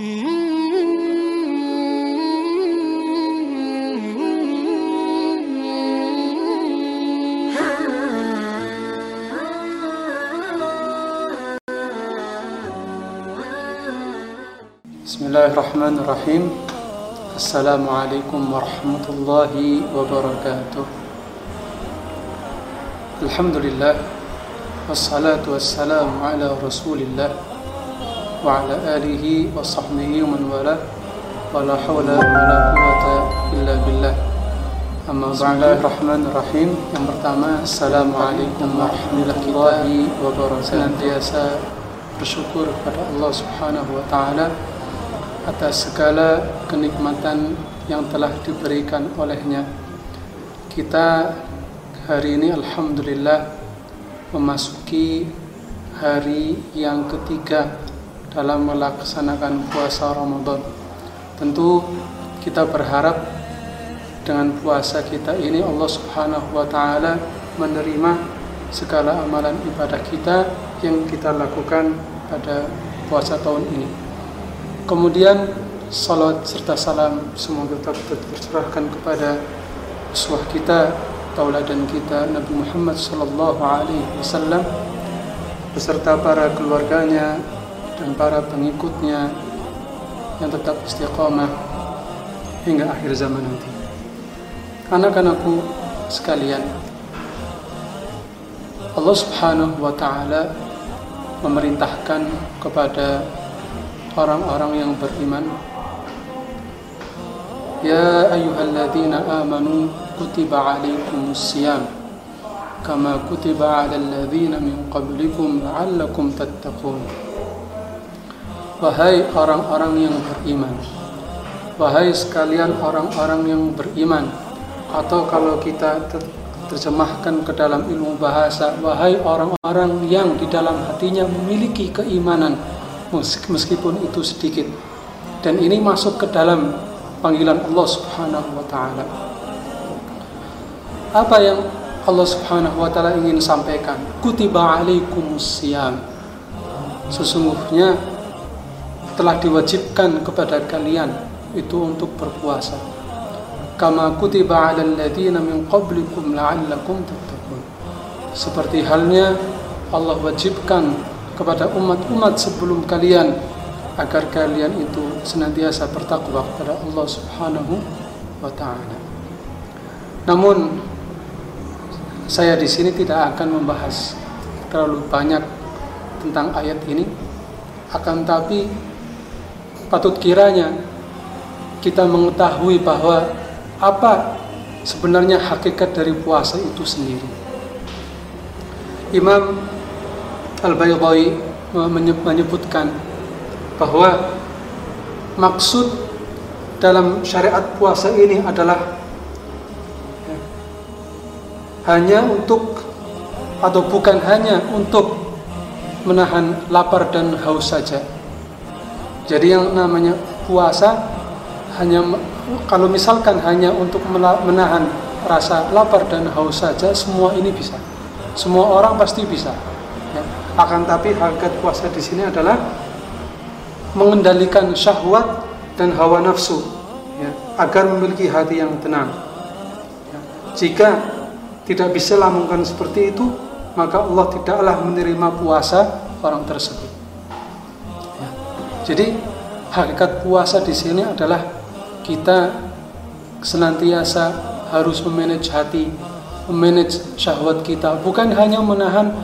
بسم الله الرحمن الرحيم السلام عليكم ورحمة الله وبركاته الحمد لله والصلاة والسلام على رسول الله وعلى آله وصحبه ومن والاه ولا حول ولا قوة إلا بالله أما بسم الله الرحمن الرحيم yang pertama Assalamualaikum warahmatullahi wabarakatuh senantiasa bersyukur kepada Allah Subhanahu wa taala atas segala kenikmatan yang telah diberikan olehnya. Kita hari ini alhamdulillah memasuki hari yang ketiga dalam melaksanakan puasa Ramadan. Tentu kita berharap dengan puasa kita ini Allah Subhanahu wa taala menerima segala amalan ibadah kita yang kita lakukan pada puasa tahun ini. Kemudian salat serta salam semoga tetap tercurahkan kepada uswah kita, tauladan kita Nabi Muhammad sallallahu alaihi wasallam beserta para keluarganya dan para pengikutnya yang tetap istiqamah hingga akhir zaman nanti. Anak-anakku sekalian, Allah Subhanahu wa taala memerintahkan kepada orang-orang yang beriman Ya ayyuhalladzina amanu kutiba alaikumus siyam kama kutiba alal ladzina min qablikum la'allakum tattaqun Wahai orang-orang yang beriman. Wahai sekalian orang-orang yang beriman. Atau kalau kita terjemahkan ke dalam ilmu bahasa wahai orang-orang yang di dalam hatinya memiliki keimanan meskipun itu sedikit. Dan ini masuk ke dalam panggilan Allah Subhanahu wa taala. Apa yang Allah Subhanahu wa taala ingin sampaikan? Kutiba alaikumus siyam. Sesungguhnya telah diwajibkan kepada kalian itu untuk berpuasa. Kama kutiba 'alal ladzina min qablikum la'allakum tattaqun. Seperti halnya Allah wajibkan kepada umat-umat sebelum kalian agar kalian itu senantiasa bertakwa kepada Allah Subhanahu wa taala. Namun saya di sini tidak akan membahas terlalu banyak tentang ayat ini. Akan tapi patut kiranya kita mengetahui bahwa apa sebenarnya hakikat dari puasa itu sendiri. Imam Al-Baydawi menyebutkan bahwa maksud dalam syariat puasa ini adalah hanya untuk atau bukan hanya untuk menahan lapar dan haus saja. Jadi yang namanya puasa hanya kalau misalkan hanya untuk menahan rasa lapar dan haus saja semua ini bisa. Semua orang pasti bisa. Ya. Akan tapi hakikat puasa di sini adalah mengendalikan syahwat dan hawa nafsu ya, agar memiliki hati yang tenang. Ya. Jika tidak bisa lakukan seperti itu, maka Allah tidaklah menerima puasa orang tersebut. Jadi hakikat puasa di sini adalah kita senantiasa harus memanage hati, memanage syahwat kita, bukan hanya menahan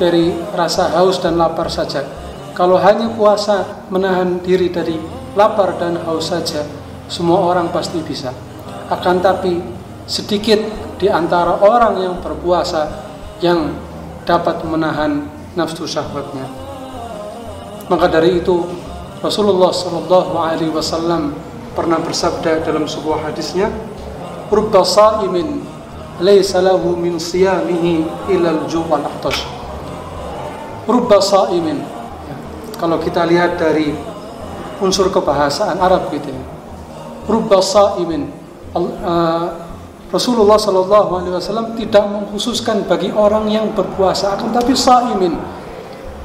dari rasa haus dan lapar saja. Kalau hanya puasa menahan diri dari lapar dan haus saja, semua orang pasti bisa. Akan tapi sedikit di antara orang yang berpuasa yang dapat menahan nafsu syahwatnya. Maka dari itu Rasulullah Shallallahu Alaihi Wasallam pernah bersabda dalam sebuah hadisnya, "Rubba sa'imin laysa min siyamihi illa al-ju' wal ahtash." Rubba sa'imin. Kalau kita lihat dari unsur kebahasaan Arab gitu ya. Rubba sa'imin. Uh, Rasulullah Shallallahu Alaihi Wasallam tidak mengkhususkan bagi orang yang berpuasa, akan tapi sa'imin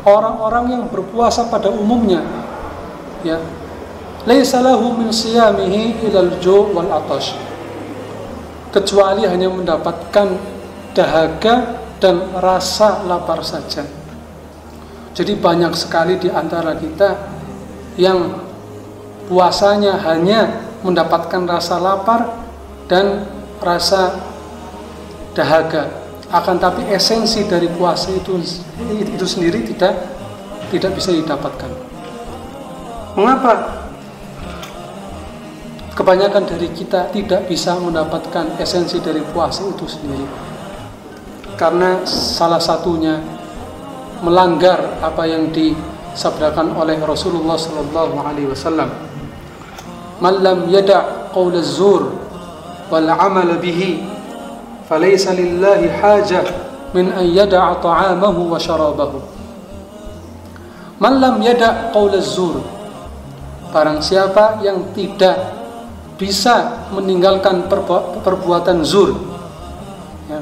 orang-orang yang berpuasa pada umumnya, ya. Laisa lahu min siyamihi ilal ju' wal atash. Kecuali hanya mendapatkan dahaga dan rasa lapar saja. Jadi banyak sekali di antara kita yang puasanya hanya mendapatkan rasa lapar dan rasa dahaga. Akan tapi esensi dari puasa itu itu sendiri tidak tidak bisa didapatkan mengapa? Kebanyakan dari kita tidak bisa mendapatkan esensi dari puasa itu sendiri. Karena salah satunya melanggar apa yang disabdakan oleh Rasulullah sallallahu alaihi wasallam. Man lam yada' qaul az-zur wal 'amal bihi falaysa lillahi hajah min an yada'a ta'amahu wa sharabahu man lam yada' qaul az-zur barang siapa yang tidak bisa meninggalkan perbu perbuatan zur. Ya.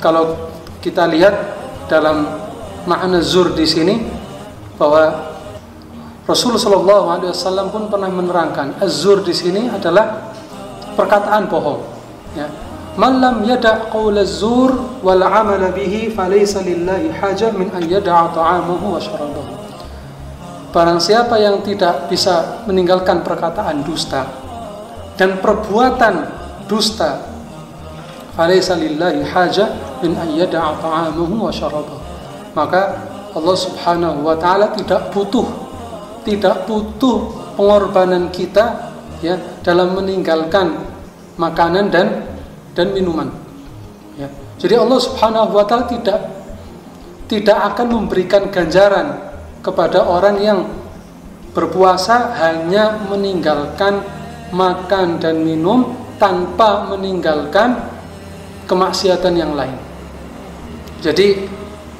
Kalau kita lihat dalam makna zur di sini bahwa Rasulullah Shallallahu Alaihi Wasallam pun pernah menerangkan azur di sini adalah perkataan bohong. Ya. Malam yada qaul az-zur wal amal bihi falaysa lillahi haja min an yada'a ta'amahu wa syarabahu. Barang siapa yang tidak bisa meninggalkan perkataan dusta, dan perbuatan dusta haja min maka Allah Subhanahu wa taala tidak butuh tidak butuh pengorbanan kita ya dalam meninggalkan makanan dan dan minuman ya. Jadi Allah Subhanahu wa taala tidak tidak akan memberikan ganjaran kepada orang yang berpuasa hanya meninggalkan makan dan minum tanpa meninggalkan kemaksiatan yang lain. Jadi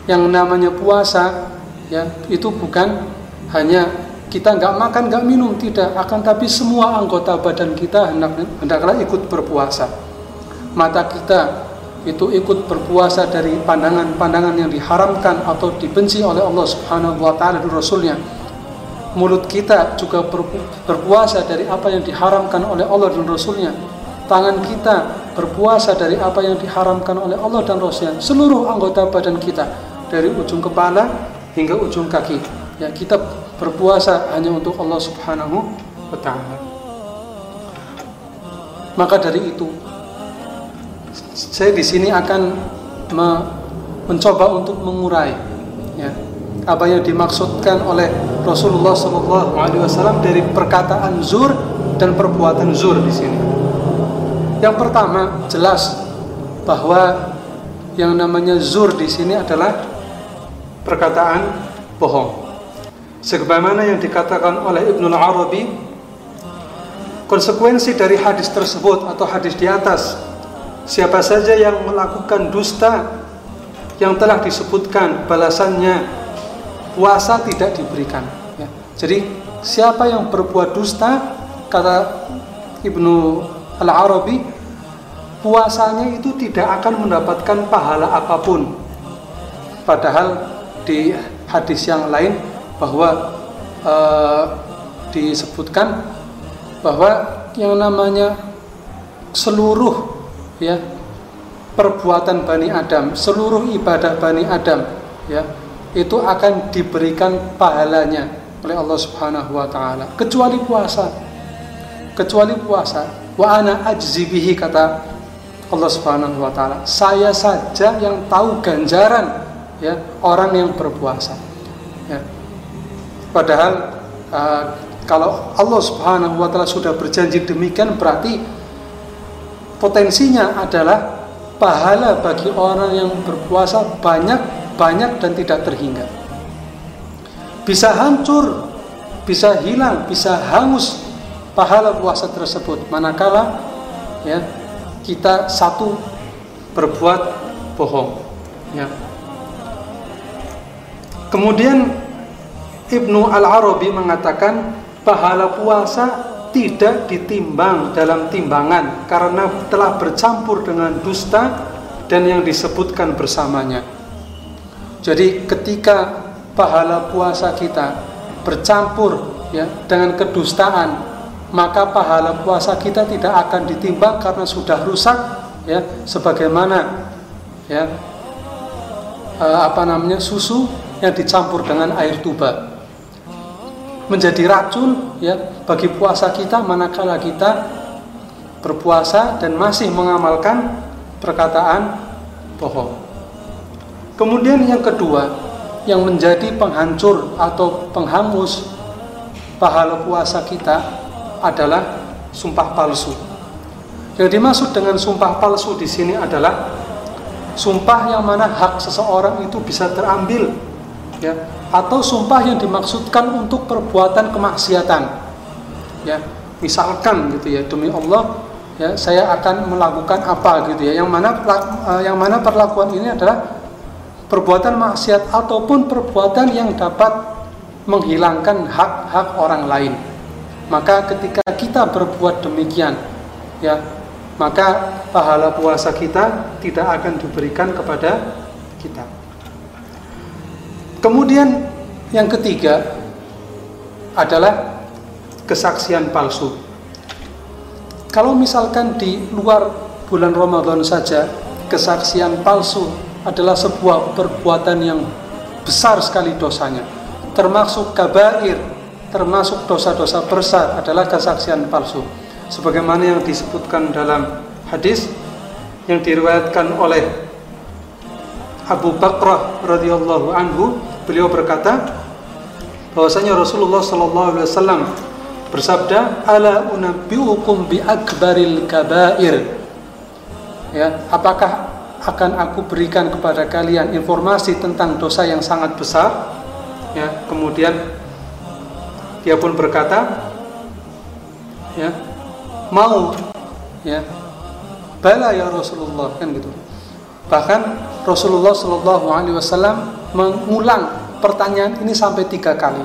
yang namanya puasa ya itu bukan hanya kita nggak makan nggak minum tidak akan tapi semua anggota badan kita hendak hendaklah ikut berpuasa. Mata kita itu ikut berpuasa dari pandangan-pandangan yang diharamkan atau dibenci oleh Allah Subhanahu wa taala dan Rasulnya. Mulut kita juga berpuasa dari apa yang diharamkan oleh Allah dan Rasulnya. Tangan kita berpuasa dari apa yang diharamkan oleh Allah dan Rasulnya. Seluruh anggota badan kita dari ujung kepala hingga ujung kaki. Ya kita berpuasa hanya untuk Allah Subhanahu wa taala. Maka dari itu saya di sini akan mencoba untuk mengurai ya apa yang dimaksudkan oleh Rasulullah Wasallam dari perkataan zur dan perbuatan zur di sini. Yang pertama jelas bahwa yang namanya zur di sini adalah perkataan bohong. Sebagaimana yang dikatakan oleh Ibnu Arabi, konsekuensi dari hadis tersebut atau hadis di atas, siapa saja yang melakukan dusta yang telah disebutkan balasannya puasa tidak diberikan. Ya. Jadi siapa yang berbuat dusta kata Ibnu Al Arabi puasanya itu tidak akan mendapatkan pahala apa pun. Padahal di hadis yang lain bahwa e, disebutkan bahwa yang namanya seluruh ya. Perbuatan Bani Adam, seluruh ibadah Bani Adam ya itu akan diberikan pahalanya oleh Allah Subhanahu wa taala. Kecuali puasa. Kecuali puasa. Wa ana ajzi bihi kata Allah Subhanahu wa taala. Saya saja yang tahu ganjaran ya orang yang berpuasa ya. Padahal uh, kalau Allah Subhanahu wa taala sudah berjanji demikian berarti potensinya adalah pahala bagi orang yang berpuasa banyak banyak dan tidak terhingga. Bisa hancur, bisa hilang, bisa hangus pahala puasa tersebut manakala ya kita satu berbuat bohong ya. Kemudian Ibnu Al-Arabi mengatakan pahala puasa tidak ditimbang dalam timbangan karena telah bercampur dengan dusta dan yang disebutkan bersamanya. Jadi ketika pahala puasa kita bercampur ya dengan kedustaan maka pahala puasa kita tidak akan ditimbang karena sudah rusak ya sebagaimana ya eh, apa namanya susu yang dicampur dengan air tuba menjadi racun ya bagi puasa kita manakala kita berpuasa dan masih mengamalkan perkataan bohong. Kemudian yang kedua, yang menjadi penghancur atau penghamus pahala puasa kita adalah sumpah palsu. Yang dimaksud dengan sumpah palsu di sini adalah sumpah yang mana hak seseorang itu bisa terambil ya atau sumpah yang dimaksudkan untuk perbuatan kemaksiatan. Ya misalkan gitu ya demi Allah ya saya akan melakukan apa gitu ya. Yang mana eh, yang mana perlakuan ini adalah perbuatan maksiat ataupun perbuatan yang dapat menghilangkan hak-hak orang lain. Maka ketika kita berbuat demikian ya maka pahala puasa kita tidak akan diberikan kepada kita kemudian yang ketiga adalah kesaksian palsu kalau misalkan di luar bulan Ramadan saja kesaksian palsu adalah sebuah perbuatan yang besar sekali dosanya. Termasuk kabair, termasuk dosa-dosa besar adalah kesaksian palsu. Sebagaimana yang disebutkan dalam hadis yang diriwayatkan oleh Abu Bakrah radhiyallahu anhu, beliau berkata bahwasanya Rasulullah sallallahu alaihi wasallam bersabda ala unabbiukum bi akbaril kabair. Ya apakah akan aku berikan kepada kalian informasi tentang dosa yang sangat besar? Ya kemudian dia pun berkata ya mau ya bala ya Rasulullah kan gitu. Bahkan Rasulullah Shallallahu Alaihi Wasallam mengulang pertanyaan ini sampai tiga kali.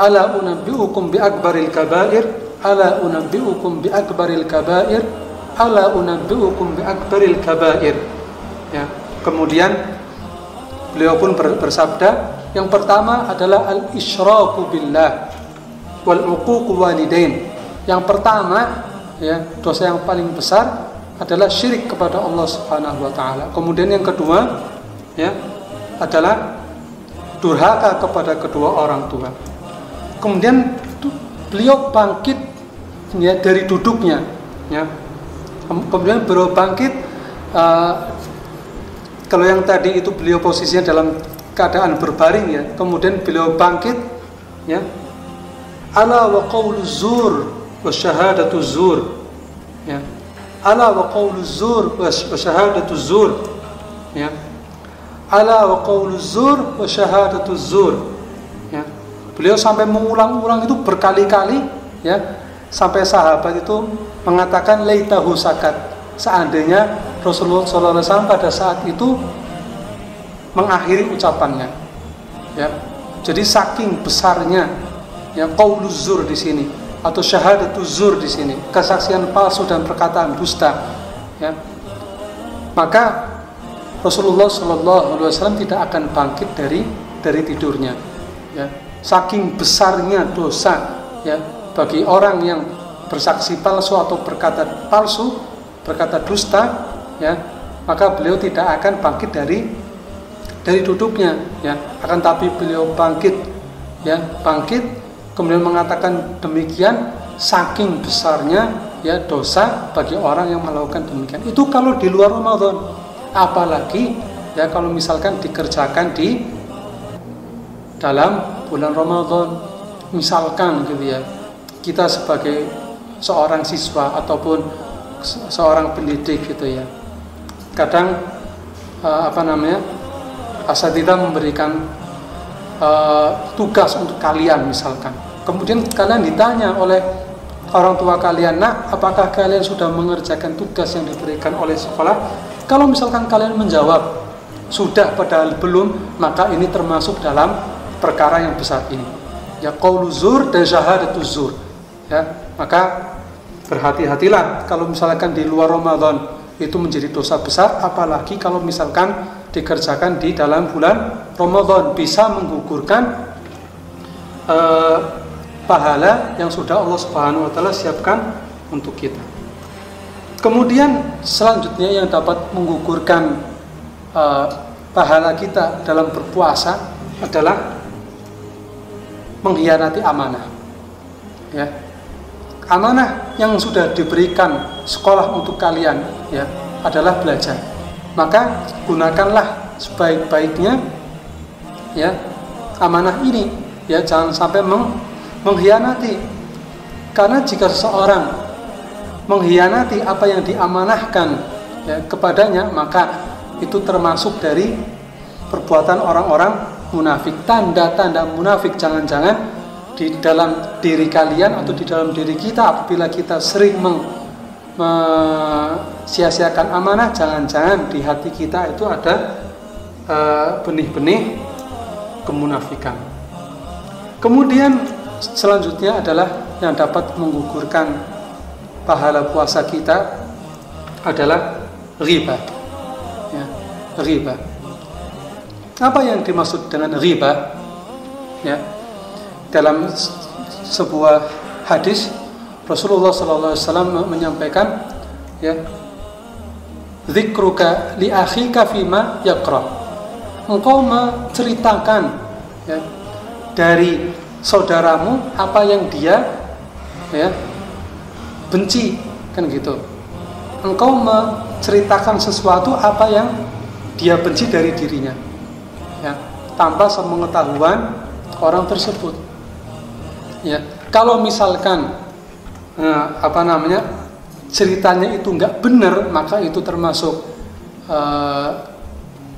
Ala unabbiukum bi akbaril kabair ala unabbiukum bi akbaril kabair ala unabbiukum bi akbaril kabair. Ya kemudian beliau pun bersabda yang pertama adalah al isyraku billah wal uquq walidain. Yang pertama ya dosa yang paling besar adalah syirik kepada Allah Subhanahu wa taala. Kemudian yang kedua ya adalah durhaka kepada kedua orang tua. Kemudian beliau bangkit ya dari duduknya ya. Kemudian beliau bangkit uh, kalau yang tadi itu beliau posisinya dalam keadaan berbaring ya. Kemudian beliau bangkit ya. Ala wa qawlu zur wa syahadatu zur ya. Ala wa wa syahadatu ya ala wa qawlu zur wa syahadatu zur Beliau sampai mengulang-ulang itu berkali-kali ya sampai sahabat itu mengatakan leitahu sakat. Seandainya Rasulullah SAW pada saat itu mengakhiri ucapannya. Ya. Jadi saking besarnya ya qauluzur di sini atau syahadatuz zur di sini, kesaksian palsu dan perkataan dusta. Ya. Maka Rasulullah SAW tidak akan bangkit dari dari tidurnya. Ya saking besarnya dosa ya bagi orang yang bersaksi palsu atau berkata palsu, berkata dusta, ya, maka beliau tidak akan bangkit dari dari duduknya, ya. Akan tapi beliau bangkit, ya, bangkit, kemudian mengatakan demikian, saking besarnya ya dosa bagi orang yang melakukan demikian. Itu kalau di luar Ramadan, apalagi ya kalau misalkan dikerjakan di dalam bulan Ramadan. Misalkan gitu ya kita sebagai seorang siswa ataupun seorang pendidik gitu ya. Kadang uh, apa namanya asatidz memberikan uh, tugas untuk kalian misalkan. Kemudian kalian ditanya oleh orang tua kalian nak apakah kalian sudah mengerjakan tugas yang diberikan oleh sekolah kalau misalkan kalian menjawab sudah padahal belum maka ini termasuk dalam perkara yang besar ini. Ya qaulu zur dan syahadatu zur. Ya, maka berhati-hatilah kalau misalkan di luar Ramadan itu menjadi dosa besar apalagi kalau misalkan dikerjakan di dalam bulan Ramadan bisa menggugurkan uh, pahala yang sudah Allah Subhanahu wa taala siapkan untuk kita. Kemudian selanjutnya yang dapat menggugurkan uh, pahala kita dalam berpuasa adalah mengkhianati amanah. Ya. Amanah yang sudah diberikan sekolah untuk kalian ya adalah belajar. Maka gunakanlah sebaik-baiknya ya amanah ini ya jangan sampai meng, mengkhianati. Karena jika seseorang mengkhianati apa yang diamanahkan ya, kepadanya maka itu termasuk dari perbuatan orang-orang munafik. Tanda-tanda munafik jangan-jangan di dalam diri kalian atau di dalam diri kita apabila kita sering meng, sia-siakan amanah jangan-jangan di hati kita itu ada eh, benih-benih kemunafikan. Kemudian selanjutnya adalah yang dapat menggugurkan pahala puasa kita adalah riba ya, riba apa yang dimaksud dengan riba? Ya. Dalam sebuah hadis Rasulullah SAW menyampaikan ya zikruka li akhika fima yakra engkau menceritakan ya, dari saudaramu apa yang dia ya benci kan gitu. Engkau menceritakan sesuatu apa yang dia benci dari dirinya ya tanpa sepengetahuan orang tersebut. Ya kalau misalkan eh, apa namanya ceritanya itu nggak benar maka itu termasuk eh,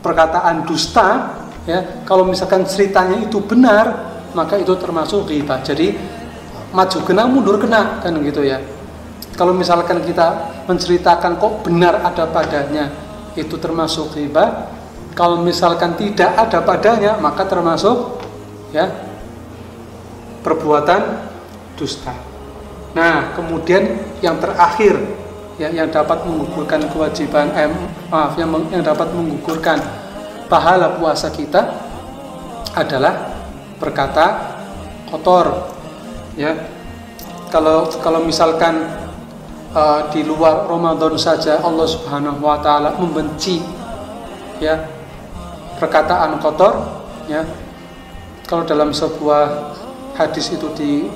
perkataan dusta ya. Kalau misalkan ceritanya itu benar maka itu termasuk ghibah jadi maju kena mundur kena kan gitu ya kalau misalkan kita menceritakan kok benar ada padanya itu termasuk ghibah kalau misalkan tidak ada padanya maka termasuk ya perbuatan dusta. Nah, kemudian yang terakhir ya yang dapat menggugurkan kewajiban eh, maaf yang, yang dapat menggugurkan pahala puasa kita adalah berkata kotor ya kalau kalau misalkan uh, di luar Ramadan saja Allah Subhanahu wa taala membenci ya perkataan kotor ya. Kalau dalam sebuah hadis itu di,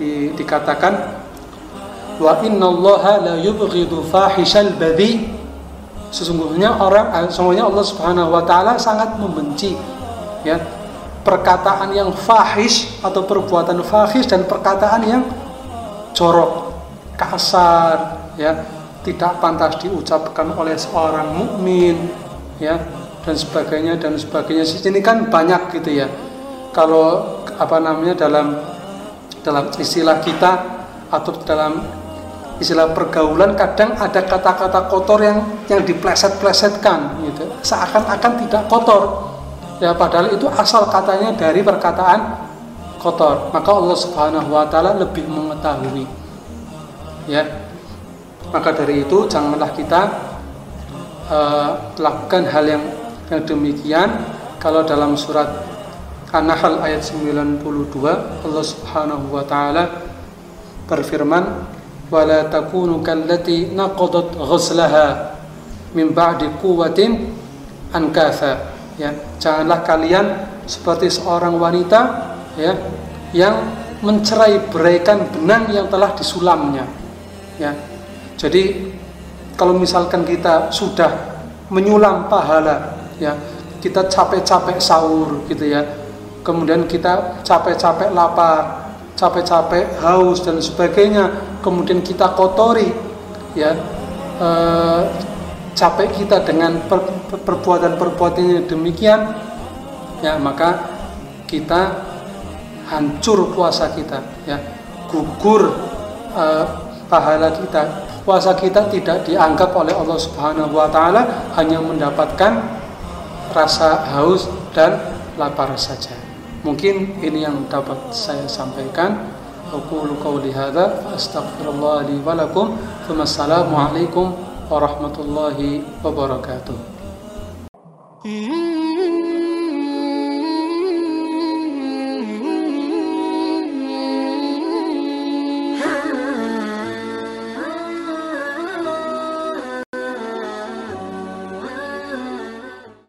di dikatakan wa innallaha la yubghidu fahishal babi sesungguhnya orang eh, sesungguhnya Allah Subhanahu wa taala sangat membenci ya perkataan yang fahish atau perbuatan fahish dan perkataan yang jorok kasar ya. Tidak pantas diucapkan oleh seorang mukmin ya dan sebagainya dan sebagainya. Ini kan banyak gitu ya. Kalau apa namanya dalam dalam istilah kita atau dalam istilah pergaulan kadang ada kata-kata kotor yang yang dipleset-plesetkan gitu. Seakan-akan tidak kotor. Ya padahal itu asal katanya dari perkataan kotor. Maka Allah Subhanahu wa taala lebih mengetahui ya. Maka dari itu janganlah kita uh, lakukan hal yang yang demikian. Kalau dalam surat An-Nahl ayat 92 Allah Subhanahu wa taala berfirman wala takunu kallati naqadat ghuslaha min ba'di quwwatin ankatha ya janganlah kalian seperti seorang wanita ya yang mencerai beraikan benang yang telah disulamnya ya. Jadi kalau misalkan kita sudah menyulam pahala ya kita capek-capek sahur gitu ya kemudian kita capek-capek lapar capek-capek haus dan sebagainya kemudian kita kotori ya eh, capek kita dengan per, perbuatan-perbuatan yang demikian ya maka kita hancur puasa kita ya gugur eh, pahala kita puasa kita tidak dianggap oleh Allah Subhanahu wa taala hanya mendapatkan rasa haus dan lapar saja. Mungkin ini yang dapat saya sampaikan. Aku qauli hadza astaghfirullah li wa lakum. Warahmatullahi wabarakatuh.